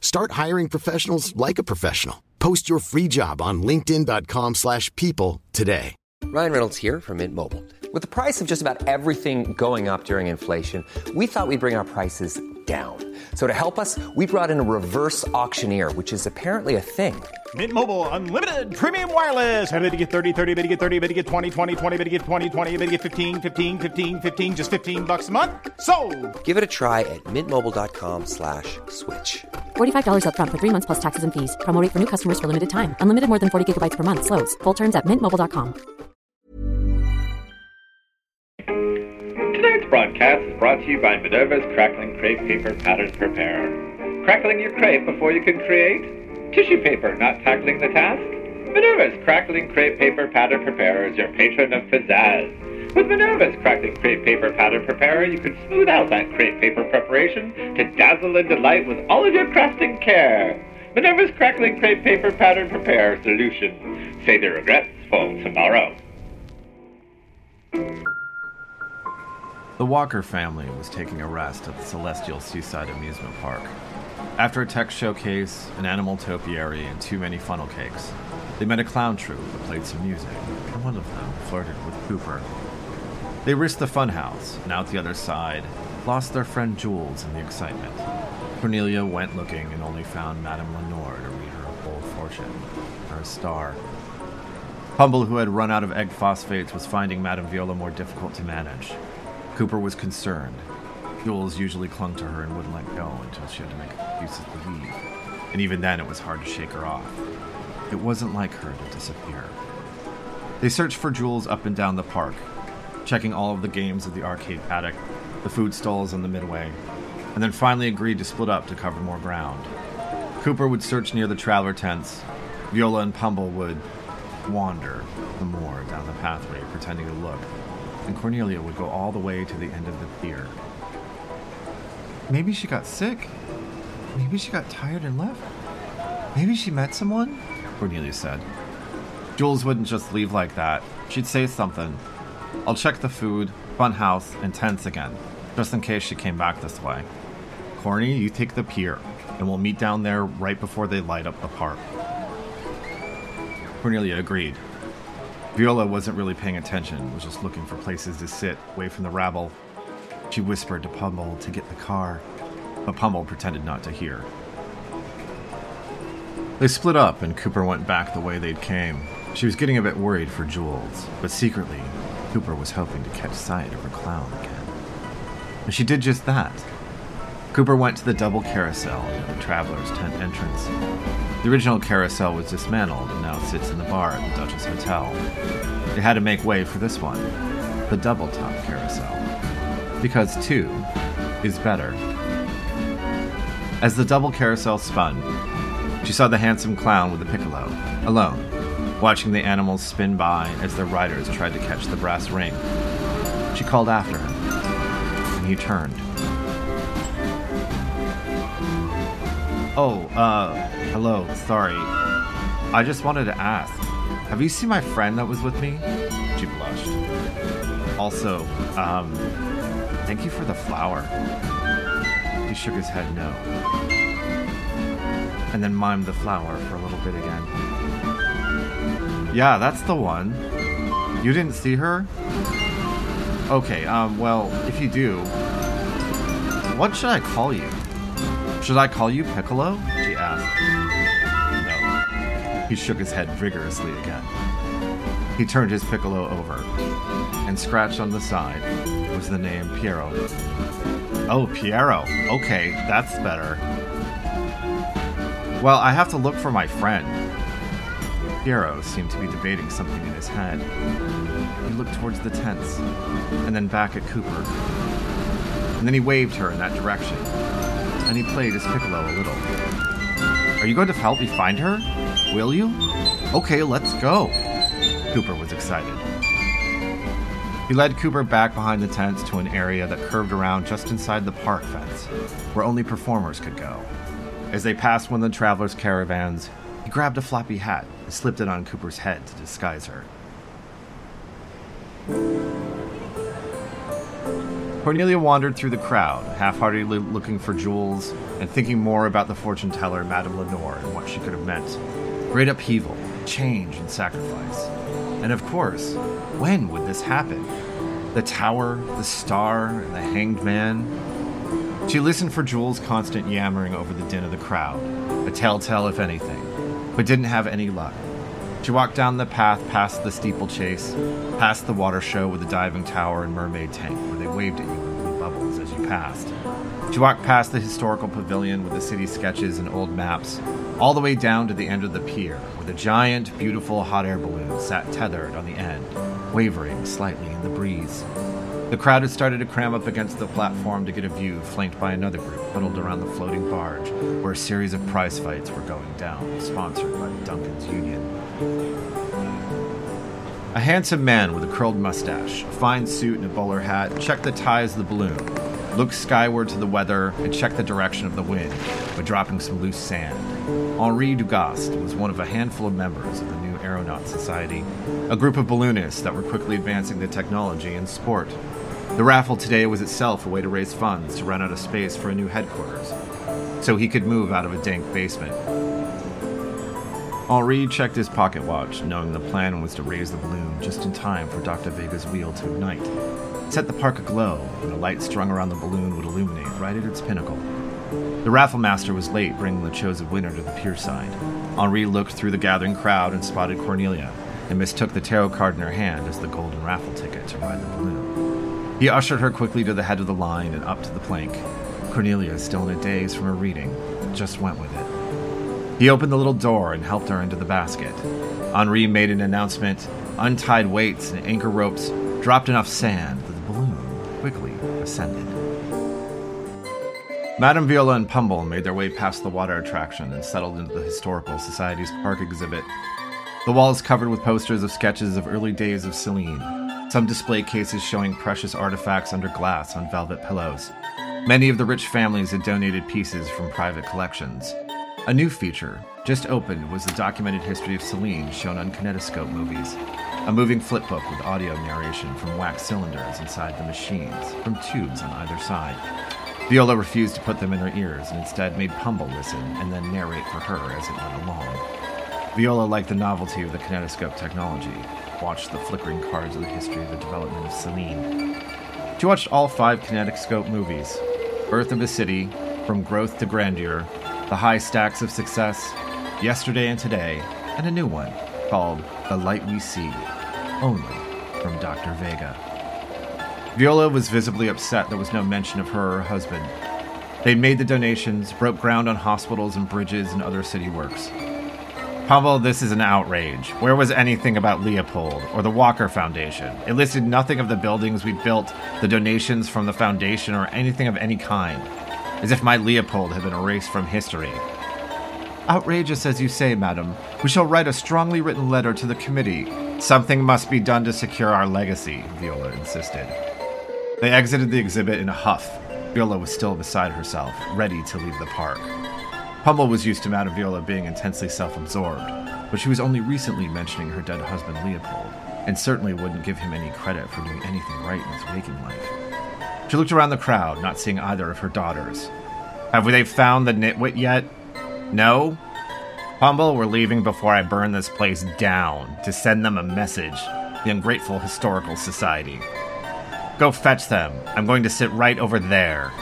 Start hiring professionals like a professional. Post your free job on linkedin.com/people slash people today. Ryan Reynolds here from Mint Mobile. With the price of just about everything going up during inflation, we thought we'd bring our prices down. So to help us, we brought in a reverse auctioneer, which is apparently a thing. Mint Mobile unlimited premium wireless. Ready to get 30, 30, bit to get 30, bit to get 20, 20, 20, bit to get 20, 20, bit to get 15, 15, 15, 15 just 15 bucks a month. So, Give it a try at mintmobile.com slash switch. $45 upfront for three months plus taxes and fees. Promo for new customers for limited time. Unlimited more than 40 gigabytes per month. Slows. Full terms at mintmobile.com. Tonight's broadcast is brought to you by Minerva's Crackling Crepe Paper Pattern Preparer. Crackling your crepe before you can create? Tissue paper not tackling the task? Minerva's Crackling Crepe Paper Pattern Preparer is your patron of pizzazz. With Minerva's Crackling Crepe Paper Pattern Preparer, you can smooth out that crepe paper preparation to dazzle and delight with all of your crafting care. Minerva's Crackling Crepe Paper Pattern Preparer solution. Say the regrets for tomorrow. The Walker family was taking a rest at the Celestial Seaside Amusement Park. After a tech showcase, an animal topiary, and too many funnel cakes, they met a clown troupe that played some music, and one of them flirted with Cooper. They risked the funhouse, and out the other side, lost their friend Jules in the excitement. Cornelia went looking and only found Madame Lenore to read her a whole fortune, or a star. Pumble, who had run out of egg phosphates, was finding Madame Viola more difficult to manage. Cooper was concerned. Jules usually clung to her and wouldn't let go until she had to make excuses to leave. And even then, it was hard to shake her off. It wasn't like her to disappear. They searched for Jules up and down the park, checking all of the games of the arcade paddock, the food stalls on the midway, and then finally agreed to split up to cover more ground. Cooper would search near the traveler tents. Viola and Pumble would wander the moor down the pathway, pretending to look and Cornelia would go all the way to the end of the pier. Maybe she got sick. Maybe she got tired and left. Maybe she met someone, Cornelia said. Jules wouldn't just leave like that. She'd say something. I'll check the food, fun house, and tents again, just in case she came back this way. Corny, you take the pier, and we'll meet down there right before they light up the park. Cornelia agreed. Viola wasn't really paying attention, was just looking for places to sit, away from the rabble. She whispered to Pumble to get the car, but Pumble pretended not to hear. They split up, and Cooper went back the way they'd came. She was getting a bit worried for Jules, but secretly, Cooper was hoping to catch sight of her clown again. And she did just that. Cooper went to the double carousel near the traveler's tent entrance. The original carousel was dismantled and now sits in the bar at the Duchess Hotel. They had to make way for this one, the double top carousel. Because two is better. As the double carousel spun, she saw the handsome clown with the piccolo, alone, watching the animals spin by as their riders tried to catch the brass ring. She called after him, and he turned. Oh, uh, hello, sorry. I just wanted to ask have you seen my friend that was with me? She blushed. Also, um, thank you for the flower. He shook his head no. And then mimed the flower for a little bit again. Yeah, that's the one. You didn't see her? Okay, um, well, if you do, what should I call you? Should I call you Piccolo? She asked. No. He shook his head vigorously again. He turned his piccolo over, and scratched on the side was the name Piero. Oh, Piero. Okay, that's better. Well, I have to look for my friend. Piero seemed to be debating something in his head. He looked towards the tents, and then back at Cooper. And then he waved her in that direction, and he played his piccolo a little. Are you going to help me find her? Will you? Okay, let's go. Cooper was excited. He led Cooper back behind the tents to an area that curved around just inside the park fence, where only performers could go. As they passed one of the travelers' caravans, he grabbed a floppy hat and slipped it on Cooper's head to disguise her. Cornelia wandered through the crowd, half heartedly looking for Jules and thinking more about the fortune teller, Madame Lenore, and what she could have meant. Great upheaval, change, and sacrifice. And of course, when would this happen? The tower, the star, and the hanged man? She listened for Jules' constant yammering over the din of the crowd, a telltale if anything, but didn't have any luck. She walked down the path past the steeplechase, past the water show with the diving tower and mermaid tank where they waved at you in blue bubbles as you passed. She walked past the historical pavilion with the city sketches and old maps, all the way down to the end of the pier, where the giant, beautiful hot air balloon sat tethered on the end, wavering slightly in the breeze. The crowd had started to cram up against the platform to get a view, flanked by another group huddled around the floating barge, where a series of prize fights were going down, sponsored by the Duncan's Union. A handsome man with a curled mustache, a fine suit, and a bowler hat checked the ties of the balloon, looked skyward to the weather, and checked the direction of the wind by dropping some loose sand. Henri Dugast was one of a handful of members of the new Aeronaut Society, a group of balloonists that were quickly advancing the technology and sport. The raffle today was itself a way to raise funds to run out of space for a new headquarters, so he could move out of a dank basement. Henri checked his pocket watch, knowing the plan was to raise the balloon just in time for Dr. Vega's wheel to ignite. Set the park aglow, and the light strung around the balloon would illuminate right at its pinnacle. The raffle master was late bringing the chosen winner to the pier side. Henri looked through the gathering crowd and spotted Cornelia, and mistook the tarot card in her hand as the golden raffle ticket to ride the balloon. He ushered her quickly to the head of the line and up to the plank. Cornelia, still in a daze from her reading, just went with it. He opened the little door and helped her into the basket. Henri made an announcement, untied weights and anchor ropes, dropped enough sand that the balloon quickly ascended. Madame Viola and Pumble made their way past the water attraction and settled into the Historical Society's park exhibit. The walls covered with posters of sketches of early days of Celine, some display cases showing precious artifacts under glass on velvet pillows. Many of the rich families had donated pieces from private collections. A new feature, just opened, was the documented history of Celine shown on kinetoscope movies. A moving flipbook with audio narration from wax cylinders inside the machines, from tubes on either side. Viola refused to put them in her ears and instead made Pumble listen and then narrate for her as it went along. Viola liked the novelty of the kinetoscope technology, watched the flickering cards of the history of the development of Celine. She watched all five kinetoscope movies Birth of a City, From Growth to Grandeur, The High Stacks of Success, Yesterday and Today, and a new one called The Light We See, only from Dr. Vega. Viola was visibly upset there was no mention of her or her husband. They'd made the donations, broke ground on hospitals and bridges and other city works. Pavel, this is an outrage. Where was anything about Leopold or the Walker Foundation? It listed nothing of the buildings we built, the donations from the foundation, or anything of any kind. As if my Leopold had been erased from history. Outrageous as you say, madam. We shall write a strongly written letter to the committee. Something must be done to secure our legacy, Viola insisted. They exited the exhibit in a huff. Viola was still beside herself, ready to leave the park. Pumble was used to Madame Viola being intensely self absorbed, but she was only recently mentioning her dead husband Leopold, and certainly wouldn't give him any credit for doing anything right in his waking life. She looked around the crowd, not seeing either of her daughters. Have they found the nitwit yet? No? Pumble, we're leaving before I burn this place down to send them a message. The ungrateful historical society. Go fetch them. I'm going to sit right over there.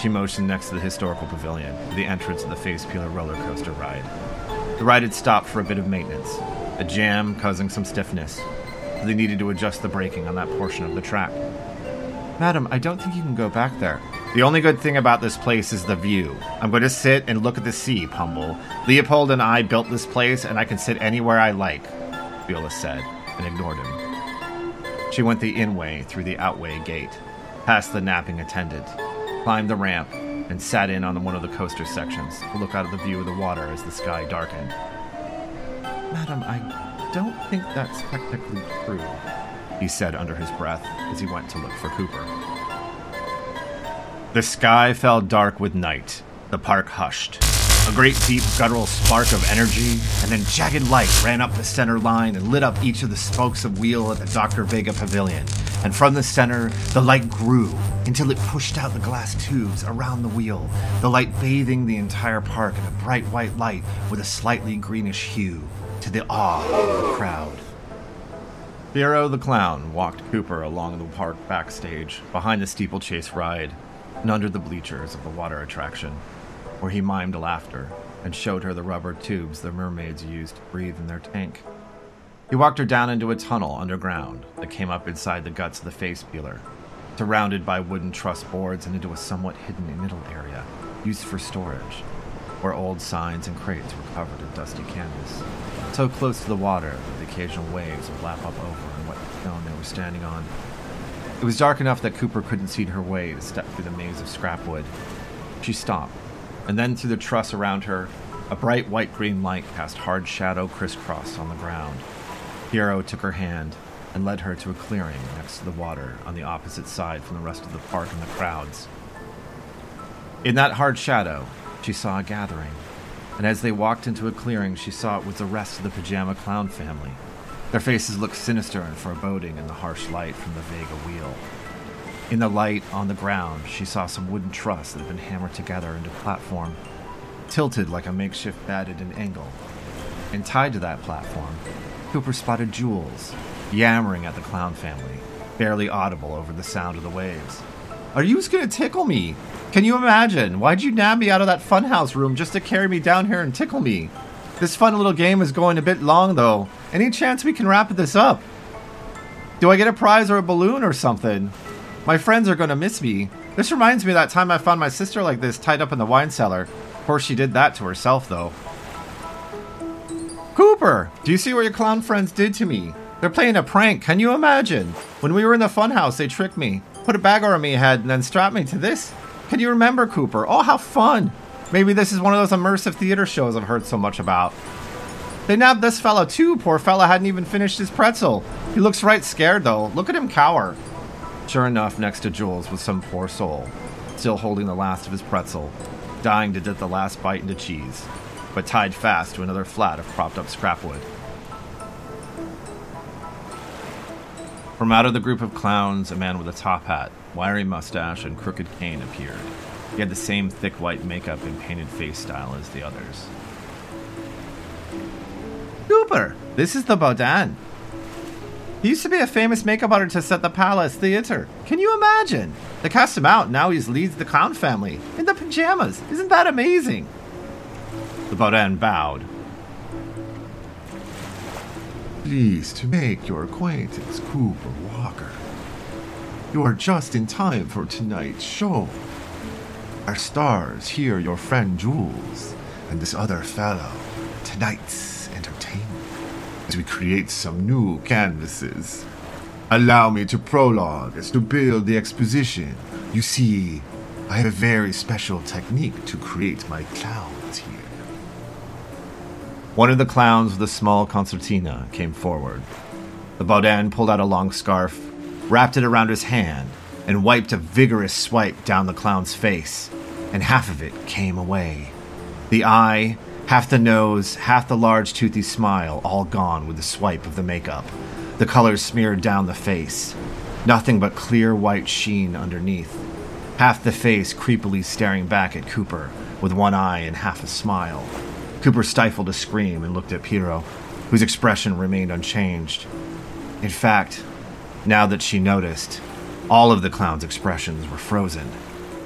She motioned next to the historical pavilion, the entrance of the face peeler roller coaster ride. The ride had stopped for a bit of maintenance, a jam causing some stiffness. They needed to adjust the braking on that portion of the track. Madam, I don't think you can go back there. The only good thing about this place is the view. I'm going to sit and look at the sea, Pumble. Leopold and I built this place, and I can sit anywhere I like, Viola said, and ignored him. She went the in way through the outway gate, past the napping attendant, climbed the ramp, and sat in on one of the coaster sections to look out of the view of the water as the sky darkened. Madam, I don't think that's technically true, he said under his breath as he went to look for Cooper. The sky fell dark with night. The park hushed. A great deep guttural spark of energy, and then jagged light ran up the center line and lit up each of the spokes of wheel at the Dr. Vega pavilion. And from the center, the light grew until it pushed out the glass tubes around the wheel, the light bathing the entire park in a bright white light with a slightly greenish hue, to the awe of the crowd. Piero the clown walked Cooper along the park backstage, behind the steeplechase ride, and under the bleachers of the water attraction, where he mimed laughter and showed her the rubber tubes the mermaids used to breathe in their tank. He walked her down into a tunnel underground that came up inside the guts of the face peeler, surrounded by wooden truss boards and into a somewhat hidden middle area used for storage, where old signs and crates were covered in dusty canvas, so close to the water that the occasional waves would lap up over and wet the stone they were standing on. It was dark enough that Cooper couldn't see her way to step through the maze of scrap wood. She stopped, and then through the truss around her, a bright white green light cast hard shadow crisscross on the ground. Piero took her hand and led her to a clearing next to the water on the opposite side from the rest of the park and the crowds. In that hard shadow, she saw a gathering, and as they walked into a clearing, she saw it was the rest of the pajama clown family. Their faces looked sinister and foreboding in the harsh light from the Vega wheel. In the light on the ground, she saw some wooden truss that had been hammered together into a platform, tilted like a makeshift bed at an angle. And tied to that platform, Cooper spotted Jules, yammering at the clown family, barely audible over the sound of the waves. Are you just gonna tickle me? Can you imagine? Why'd you nab me out of that funhouse room just to carry me down here and tickle me? This fun little game is going a bit long, though. Any chance we can wrap this up? Do I get a prize or a balloon or something? My friends are going to miss me. This reminds me of that time I found my sister like this tied up in the wine cellar. Of course, she did that to herself, though. Cooper, do you see what your clown friends did to me? They're playing a prank. Can you imagine? When we were in the funhouse, they tricked me, put a bag over my head, and then strapped me to this. Can you remember, Cooper? Oh, how fun! Maybe this is one of those immersive theater shows I've heard so much about. They nabbed this fellow too. Poor fellow hadn't even finished his pretzel. He looks right scared though. Look at him cower. Sure enough, next to Jules was some poor soul, still holding the last of his pretzel, dying to dip the last bite into cheese, but tied fast to another flat of propped up scrap wood. From out of the group of clowns, a man with a top hat, wiry mustache, and crooked cane appeared. He had the same thick white makeup and painted face style as the others. Cooper, this is the Baudin. He used to be a famous makeup artist at the Palace Theater. Can you imagine? They cast him out, now he leads the clown family in the pajamas. Isn't that amazing? The Baudin bowed. Pleased to make your acquaintance, Cooper Walker. You are just in time for tonight's show. Our stars here, your friend Jules, and this other fellow, tonight's as we create some new canvases. Allow me to prologue as to build the exposition. You see, I have a very special technique to create my clowns here. One of the clowns with a small concertina came forward. The Baudin pulled out a long scarf, wrapped it around his hand, and wiped a vigorous swipe down the clown's face, and half of it came away. The eye, half the nose, half the large toothy smile, all gone with the swipe of the makeup. The colors smeared down the face. Nothing but clear white sheen underneath. Half the face creepily staring back at Cooper, with one eye and half a smile. Cooper stifled a scream and looked at Piero, whose expression remained unchanged. In fact, now that she noticed, all of the clown's expressions were frozen.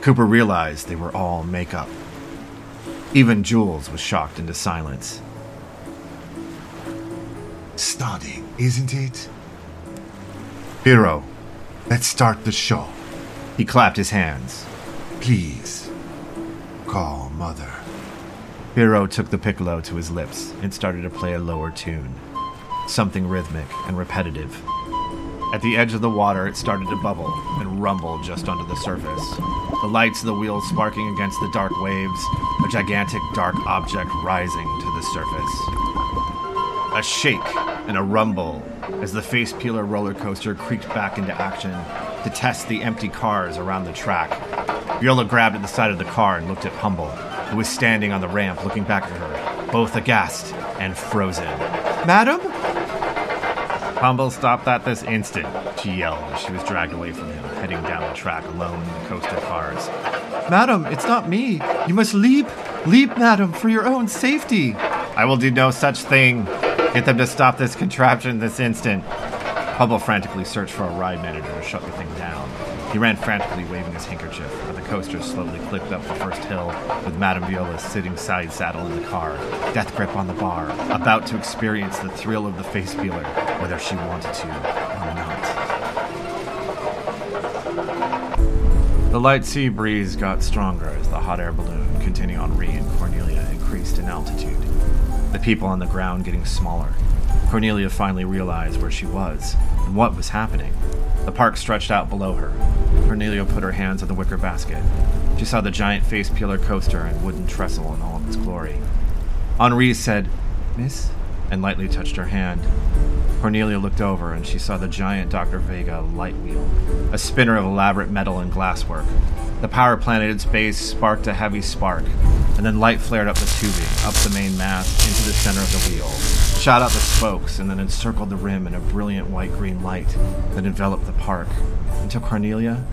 Cooper realized they were all makeup. Even Jules was shocked into silence. Stunning, isn't it? Piero, let's start the show. He clapped his hands. Please, call Mother. Piero took the piccolo to his lips and started to play a lower tune, something rhythmic and repetitive. At the edge of the water, it started to bubble and rumble just under the surface. The lights of the wheels sparking against the dark waves, a gigantic dark object rising to the surface. A shake and a rumble as the face peeler roller coaster creaked back into action to test the empty cars around the track. Viola grabbed at the side of the car and looked at Pumble, who was standing on the ramp looking back at her, both aghast and frozen. Madam? Pumble stopped that this instant, she yelled as she was dragged away from him, heading down the track alone in the coaster cars. Madam, it's not me. You must leap. Leap, madam, for your own safety. I will do no such thing. Get them to stop this contraption this instant. Pumble frantically searched for a ride manager to shut the thing down. He ran frantically, waving his handkerchief, but the coaster slowly clipped up the first hill, with Madame Viola sitting side saddle in the car, death grip on the bar, about to experience the thrill of the face peeler, whether she wanted to or not. The light sea breeze got stronger as the hot air balloon containing Henri and Cornelia increased in altitude. The people on the ground getting smaller. Cornelia finally realized where she was and what was happening. The park stretched out below her. Cornelia put her hands on the wicker basket. She saw the giant face peeler coaster and wooden trestle in all of its glory. Henri said, Miss, and lightly touched her hand. Cornelia looked over and she saw the giant Dr. Vega light wheel, a spinner of elaborate metal and glasswork. The power plant in its base sparked a heavy spark, and then light flared up the tubing, up the main mast, into the center of the wheel, shot out the spokes, and then encircled the rim in a brilliant white green light that enveloped the park. Until Cornelia,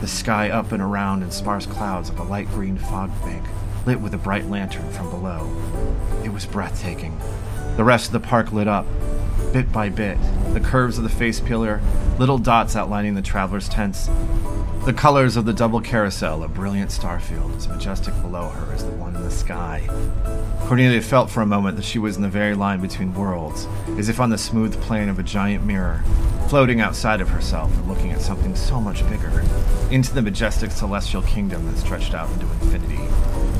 the sky up and around in sparse clouds of a light green fog bank, lit with a bright lantern from below. It was breathtaking. The rest of the park lit up, bit by bit, the curves of the face peeler, little dots outlining the travelers' tents, the colors of the double carousel, a brilliant starfield as majestic below her as the one in the sky. Cornelia felt for a moment that she was in the very line between worlds, as if on the smooth plane of a giant mirror, floating outside of herself and looking at something so much bigger, into the majestic celestial kingdom that stretched out into infinity.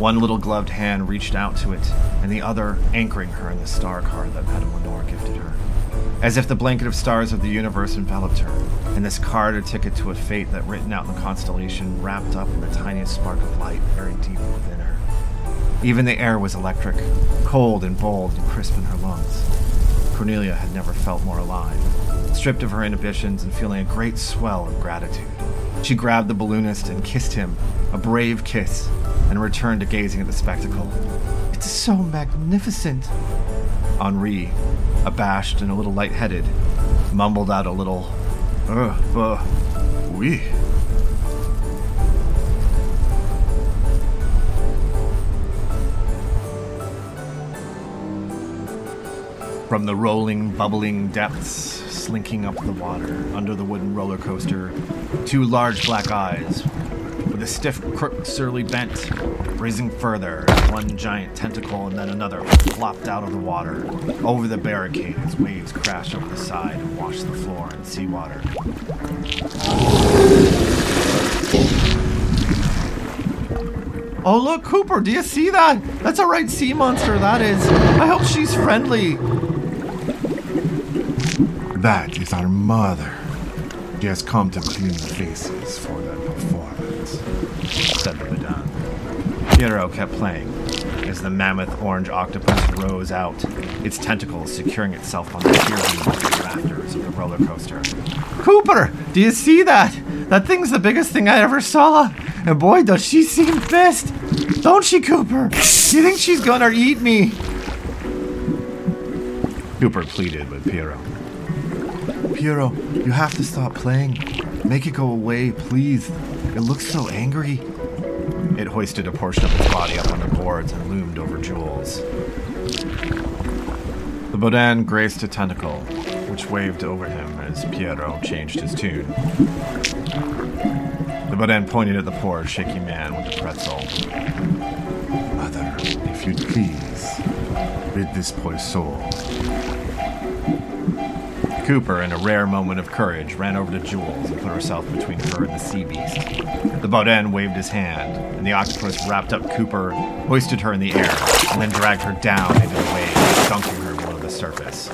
One little gloved hand reached out to it, and the other anchoring her in the star car that Madame Lenore gifted her. As if the blanket of stars of the universe enveloped her, and this card a ticket to a fate that written out in the constellation wrapped up in the tiniest spark of light buried deep within her. Even the air was electric, cold and bold and crisp in her lungs. Cornelia had never felt more alive, stripped of her inhibitions and feeling a great swell of gratitude. She grabbed the balloonist and kissed him, a brave kiss, and returned to gazing at the spectacle. It's so magnificent. Henri, abashed and a little lightheaded, mumbled out a little, uh, uh, oui. From the rolling, bubbling depths, slinking up the water under the wooden roller coaster, two large black eyes, a stiff crook, surly bent, raising further, one giant tentacle and then another flopped out of the water, over the barricade as waves crashed over the side and washed the floor in seawater. Oh, look, Cooper, do you see that? That's a right sea monster, that is. I hope she's friendly. That is our mother. She has come to clean the faces for the performance. Said the Baudin. Piero kept playing as the mammoth orange octopus rose out, its tentacles securing itself on the sheer rafters of the roller coaster. Cooper, do you see that? That thing's the biggest thing I ever saw. And boy, does she seem pissed. Don't she, Cooper? Do you think she's gonna eat me? Cooper pleaded with Piero. Piero, you have to stop playing. Make it go away, please. It looks so angry. It hoisted a portion of its body up on the boards and loomed over Jules. The Baudin graced a tentacle, which waved over him as Piero changed his tune. The Baudin pointed at the poor, shaky man with the pretzel. Mother, if you'd please, rid this poor soul. Cooper, in a rare moment of courage, ran over to Jules and put herself between her and the sea beast. The Baudin waved his hand, and the octopus wrapped up Cooper, hoisted her in the air, and then dragged her down into the waves, dunking her below the surface.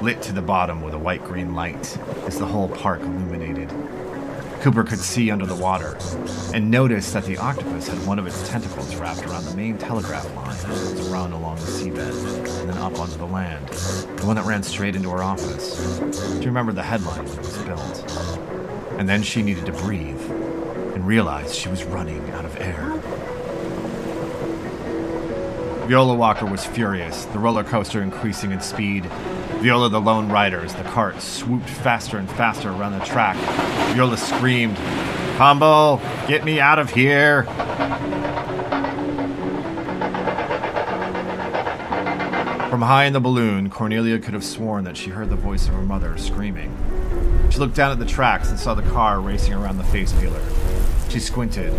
lit to the bottom with a white green light as the whole park illuminated. Cooper could see under the water and noticed that the octopus had one of its tentacles wrapped around the main telegraph line that run along the seabed and then up onto the land, the one that ran straight into her office. She remembered the headline when it was built. And then she needed to breathe and realized she was running out of air. Viola Walker was furious, the roller coaster increasing in speed. Viola the lone rider as the cart swooped faster and faster around the track. Viola screamed, Pumble, get me out of here! From high in the balloon, Cornelia could have sworn that she heard the voice of her mother screaming. She looked down at the tracks and saw the car racing around the face peeler. She squinted,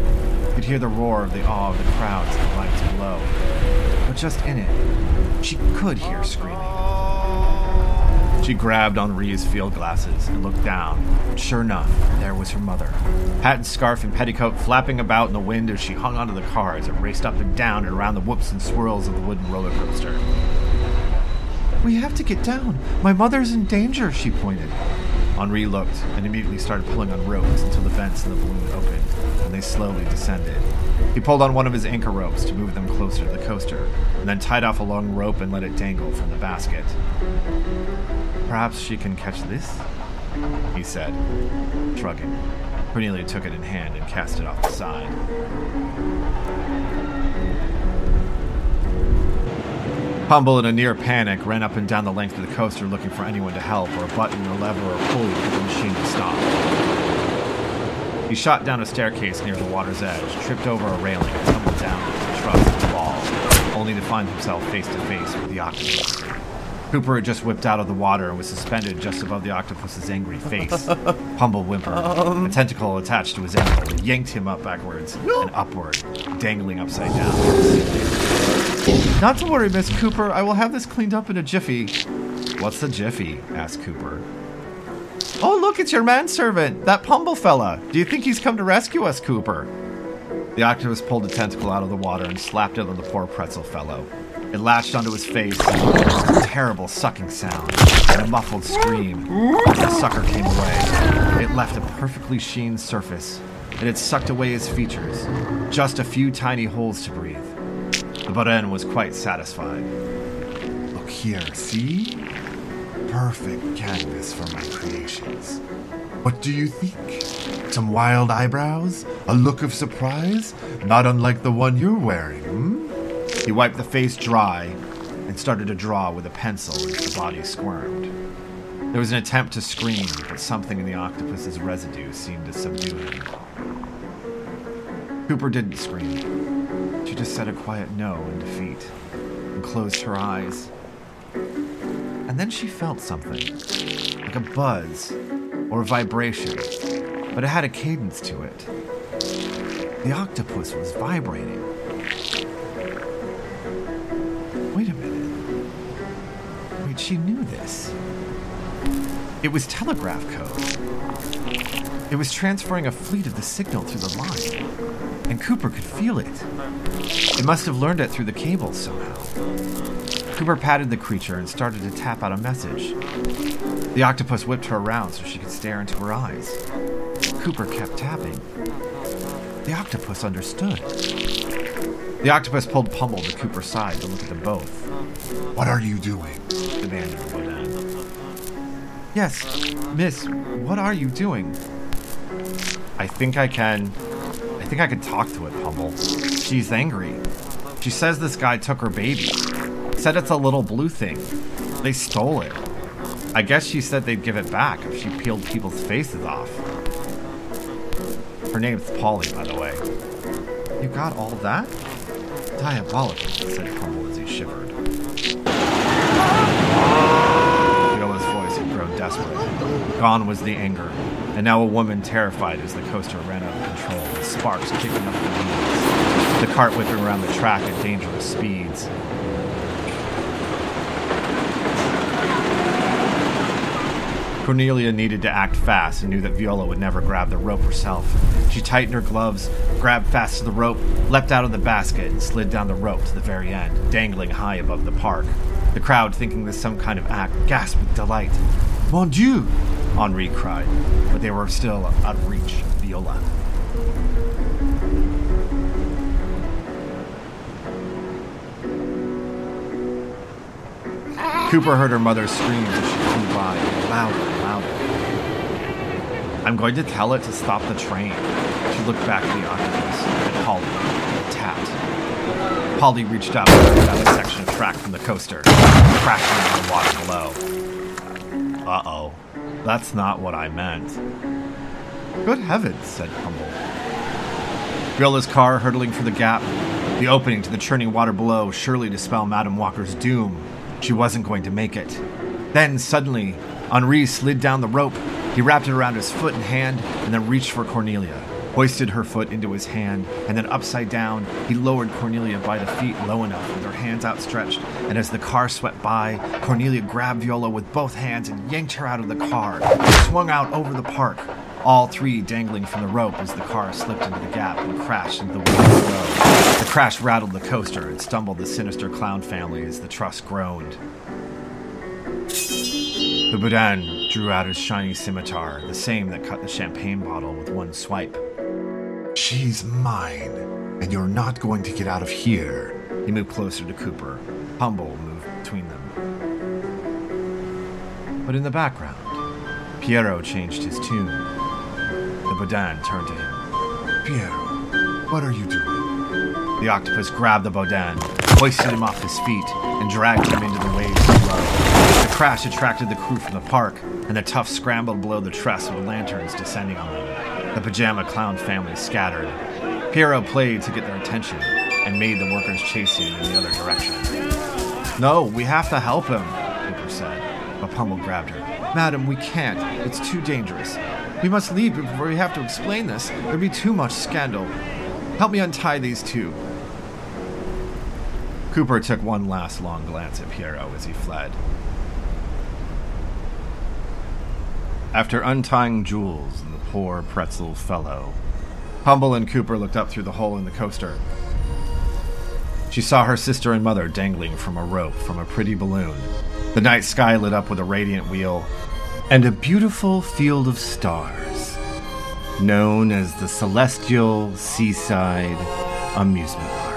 could hear the roar of the awe of the crowds and the lights below. But just in it, she could hear screaming. She grabbed Henri's field glasses and looked down. Sure enough, there was her mother. Hat and scarf and petticoat flapping about in the wind as she hung onto the car as it raced up and down and around the whoops and swirls of the wooden roller coaster. We have to get down. My mother's in danger, she pointed. Henri looked and immediately started pulling on ropes until the vents in the balloon opened and they slowly descended. He pulled on one of his anchor ropes to move them closer to the coaster, and then tied off a long rope and let it dangle from the basket. Perhaps she can catch this? He said, shrugging. Cornelia took it in hand and cast it off the side. Pumble, in a near panic, ran up and down the length of the coaster looking for anyone to help, or a button, or lever, or pulley to get the machine to stop. He shot down a staircase near the water's edge, tripped over a railing, and tumbled down into the truss of the wall, only to find himself face to face with the octopus. Cooper had just whipped out of the water and was suspended just above the octopus's angry face. Pumble whimpered. Um. a tentacle attached to his ankle yanked him up backwards and upward, dangling upside down. Not to worry, Miss Cooper. I will have this cleaned up in a jiffy. What's a jiffy? asked Cooper. Oh, look, it's your manservant, that Pumble fella. Do you think he's come to rescue us, Cooper? The octopus pulled a tentacle out of the water and slapped it on the poor pretzel fellow. It latched onto his face, a terrible sucking sound, and a muffled scream. The sucker came away. It left a perfectly sheen surface, and it sucked away his features, just a few tiny holes to breathe. The Baudin was quite satisfied. Look here, see? Perfect canvas for my creations. What do you think? Some wild eyebrows? A look of surprise? Not unlike the one you're wearing, hmm? He wiped the face dry and started to draw with a pencil as the body squirmed. There was an attempt to scream, but something in the octopus's residue seemed to subdue him. Cooper didn't scream. She just said a quiet no in defeat and closed her eyes. And then she felt something, like a buzz or a vibration, but it had a cadence to it. The octopus was vibrating. Wait a minute. Wait, she knew this. It was telegraph code. It was transferring a fleet of the signal through the line, and Cooper could feel it. It must have learned it through the cables somehow. Cooper patted the creature and started to tap out a message. The octopus whipped her around so she could stare into her eyes. Cooper kept tapping. The octopus understood. The octopus pulled Pumble to Cooper's side to look at them both. What are you doing? demanded Baudin. Yes, miss, what are you doing? I think I can. I think I could talk to it, Pumble. She's angry. She says this guy took her baby. Said it's a little blue thing. They stole it. I guess she said they'd give it back if she peeled people's faces off. Her name's Polly, by the way. You got all that? Diabolical, said Pumble as he shivered. Viola's voice had grown desperate. Gone was the anger, and now a woman terrified as the coaster ran out sparks kicking up the wheels. The cart whipping around the track at dangerous speeds. Cornelia needed to act fast and knew that Viola would never grab the rope herself. She tightened her gloves, grabbed fast to the rope, leapt out of the basket, and slid down the rope to the very end, dangling high above the park. The crowd, thinking this some kind of act, gasped with delight. Mon Dieu! Henri cried, but they were still out of reach of Viola. Cooper heard her mother's screams as she flew by, louder and louder. I'm going to tell it to stop the train. She looked back at the octopus and Polly tapped. Polly reached out and grabbed a section of track from the coaster, crashing into the water below. Uh oh. That's not what I meant. Good heavens, said Pumble. Viola's car hurtling for the gap, the opening to the churning water below, surely to spell Madame Walker's doom. She wasn't going to make it. Then, suddenly, Henri slid down the rope. He wrapped it around his foot and hand and then reached for Cornelia, hoisted her foot into his hand, and then upside down, he lowered Cornelia by the feet low enough with her hands outstretched. And as the car swept by, Cornelia grabbed Viola with both hands and yanked her out of the car, swung out over the park, all three dangling from the rope as the car slipped into the gap and crashed into the woods below. The crash rattled the coaster and stumbled the sinister clown family as the truss groaned. The Boudin drew out his shiny scimitar, the same that cut the champagne bottle with one swipe. She's mine, and you're not going to get out of here. He moved closer to Cooper. Pumble moved between them. But in the background, Piero changed his tune. The Boudin turned to him. Piero, what are you doing? The octopus grabbed the Boudin, hoisted him off his feet, and dragged him into the waves below. The crash attracted the crew from the park, and the toughs scrambled below the truss with lanterns descending on them. The pajama clown family scattered. Piero played to get their attention and made the workers chase him in the other direction. No, we have to help him, Cooper said. But Pumble grabbed her. Madam, we can't. It's too dangerous. We must leave before we have to explain this. There'd be too much scandal. Help me untie these two. Cooper took one last long glance at Piero as he fled. After untying Jules and the poor pretzel fellow, Pumble and Cooper looked up through the hole in the coaster. She saw her sister and mother dangling from a rope from a pretty balloon. The night sky lit up with a radiant wheel and a beautiful field of stars, known as the Celestial Seaside Amusement Park.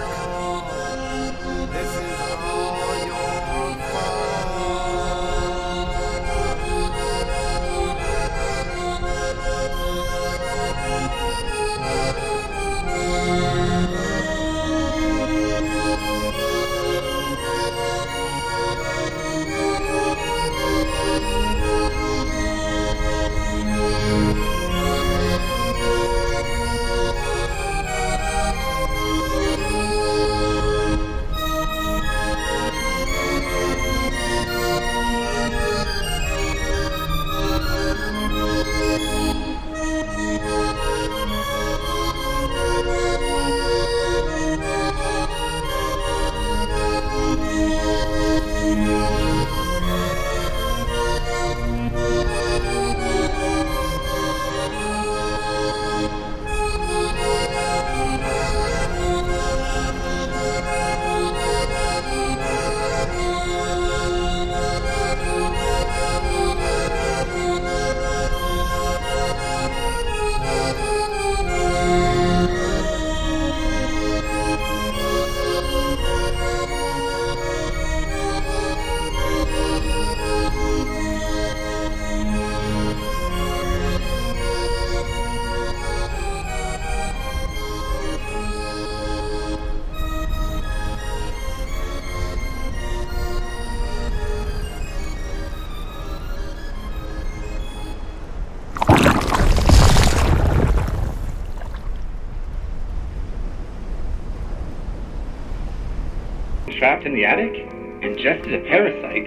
Trapped in the attic? Ingested a parasite?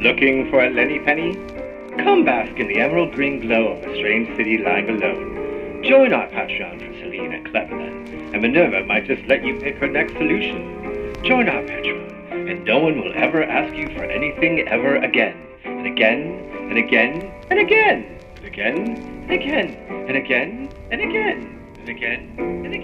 Looking for a Lenny Penny? Come bask in the emerald green glow of a strange city lying alone. Join our Patreon for and Cleverland, and Minerva might just let you pick her next solution. Join our Patreon, and no one will ever ask you for anything ever again, and again, and again and again and again and again and again and again and again and again.